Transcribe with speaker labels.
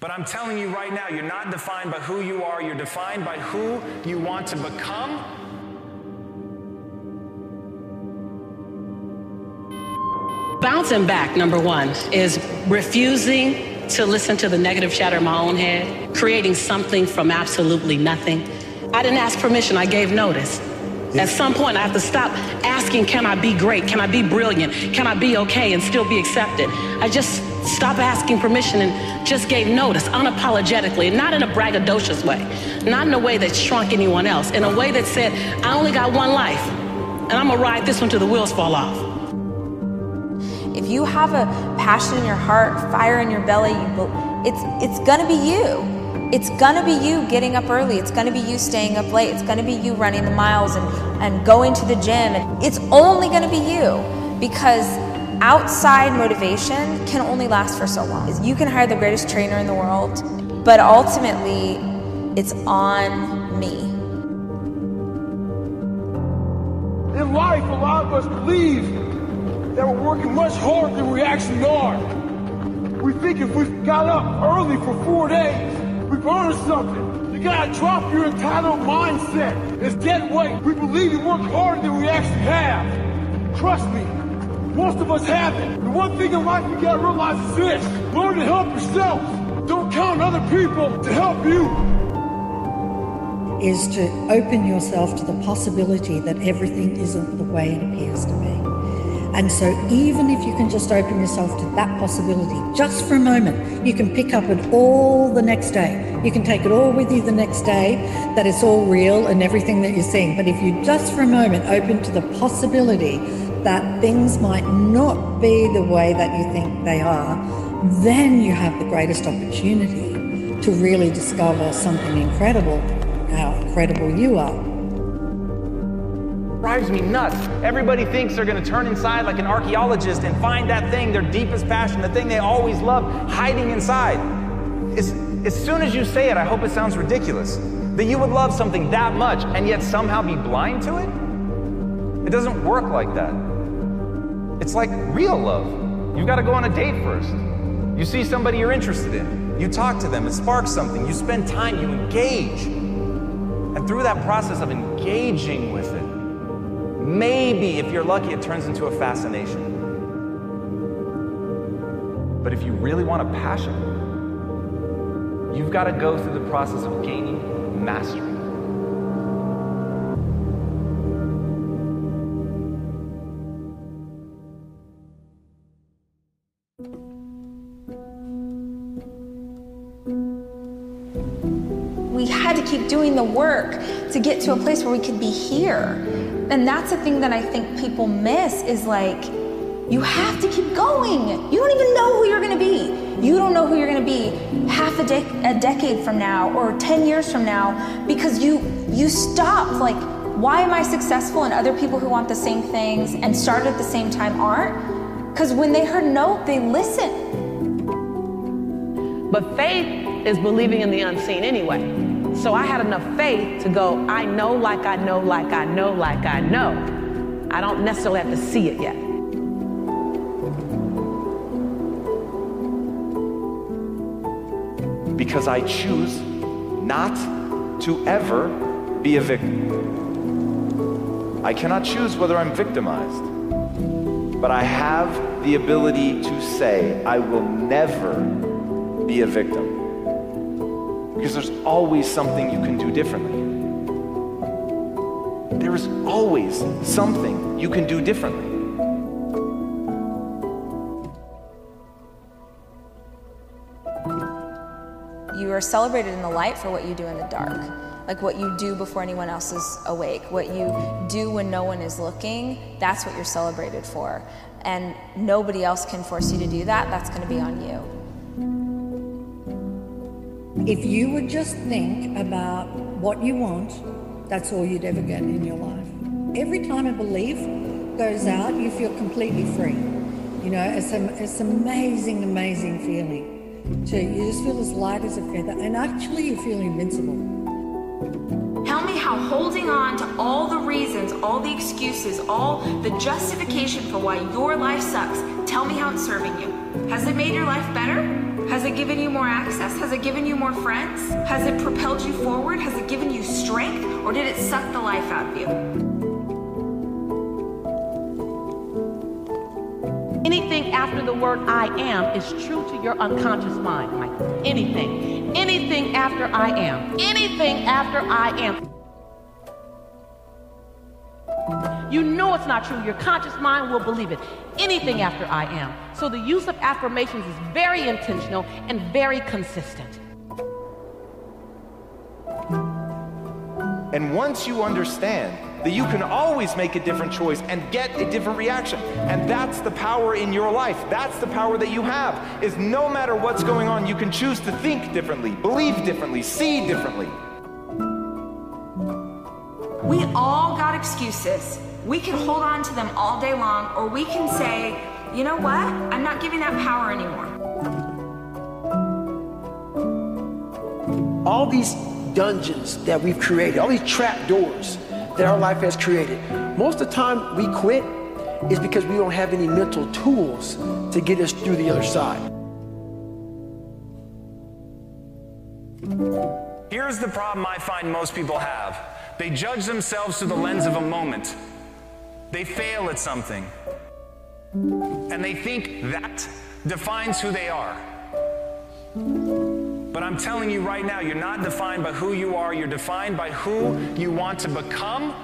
Speaker 1: But I'm telling you right now, you're not defined by who you are, you're defined by who you want to become.
Speaker 2: Bouncing back, number one, is refusing to listen to the negative chatter in my own head, creating something from absolutely nothing. I didn't ask permission, I gave notice. At some point, I have to stop asking, Can I be great? Can I be brilliant? Can I be okay and still be accepted? I just stopped asking permission and just gave notice unapologetically, not in a braggadocious way, not in a way that shrunk anyone else, in a way that said, I only got one life, and I'm gonna ride this one till the wheels fall off.
Speaker 3: If you have a passion in your heart, fire in your belly, it's, it's gonna be you. It's gonna be you getting up early. It's gonna be you staying up late. It's gonna be you running the miles and, and going to the gym. It's only gonna be you because outside motivation can only last for so long. You can hire the greatest trainer in the world, but ultimately, it's on me.
Speaker 4: In life, a lot of us believe that we're working much harder than we actually are. We think if we got up early for four days, We've earned something. You gotta drop your entitled mindset. It's dead weight. We believe you work harder than we actually have. Trust me, most of us haven't. The one thing in life you gotta realize is this. Learn to help yourself. Don't count other people to help you.
Speaker 5: Is to open yourself to the possibility that everything isn't the way it appears to be. And so, even if you can just open yourself to that possibility just for a moment, you can pick up it all the next day. You can take it all with you the next day, that it's all real and everything that you're seeing. But if you just for a moment open to the possibility that things might not be the way that you think they are, then you have the greatest opportunity to really discover something incredible, how incredible you are
Speaker 1: drives me nuts. Everybody thinks they're going to turn inside like an archaeologist and find that thing, their deepest passion, the thing they always love, hiding inside. As, as soon as you say it, I hope it sounds ridiculous that you would love something that much and yet somehow be blind to it. It doesn't work like that. It's like real love. You've got to go on a date first. You see somebody you're interested in, you talk to them, it sparks something, you spend time, you engage. And through that process of engaging with it, Maybe, if you're lucky, it turns into a fascination. But if you really want a passion, you've got to go through the process of gaining mastery.
Speaker 3: We had to keep doing the work to get to a place where we could be here. And that's the thing that I think people miss is like, you have to keep going. You don't even know who you're gonna be. You don't know who you're gonna be half a, de- a decade from now or 10 years from now because you you stopped like why am I successful and other people who want the same things and start at the same time aren't? Because when they heard no, they listen.
Speaker 2: But faith is believing in the unseen anyway. So I had enough faith to go, I know, like I know, like I know, like I know. I don't necessarily have to see it yet.
Speaker 1: Because I choose not to ever be a victim. I cannot choose whether I'm victimized, but I have the ability to say, I will never be a victim. Because there's always something you can do differently. There is always something you can do differently.
Speaker 3: You are celebrated in the light for what you do in the dark. Like what you do before anyone else is awake, what you do when no one is looking, that's what you're celebrated for. And nobody else can force you to do that, that's to be on you.
Speaker 5: If you would just think about what you want, that's all you'd ever get in your life. Every time a belief goes out, you feel completely free. You know, it's, a, it's amazing, amazing feeling. To, you just feel as light as a feather, and actually, you feel invincible.
Speaker 3: Tell me how holding on to all the reasons, all the excuses, all the justification for why your life sucks, tell me how it's serving you. Has it made your life better? Has it given you more access? Has it given you more friends? Has it propelled you forward? Has it given you strength? Or did it suck the life out of you?
Speaker 6: Anything after the word I am is true to your unconscious mind. Anything. Anything after I am. Anything after I am. You know it's not true. Your conscious mind will believe it. Anything after I am. So the use of affirmations is very intentional and very consistent.
Speaker 1: And once you understand that you can always make a different choice and get a different reaction, and that's the power in your life. That's the power that you have. Is no matter what's going on, you can choose to think differently, believe differently, see differently.
Speaker 3: We all got excuses. We can hold on to them all day long, or we can say, you know what? I'm not giving that power anymore.
Speaker 7: All these dungeons that we've created, all these trap doors that our life has created, most of the time we quit is because we don't have any mental tools to get us through the other side.
Speaker 1: Here's the problem I find most people have they judge themselves through the lens of a moment. They fail at something. And they think that defines who they are. But I'm telling you right now, you're not defined by who you are, you're defined by who you want to become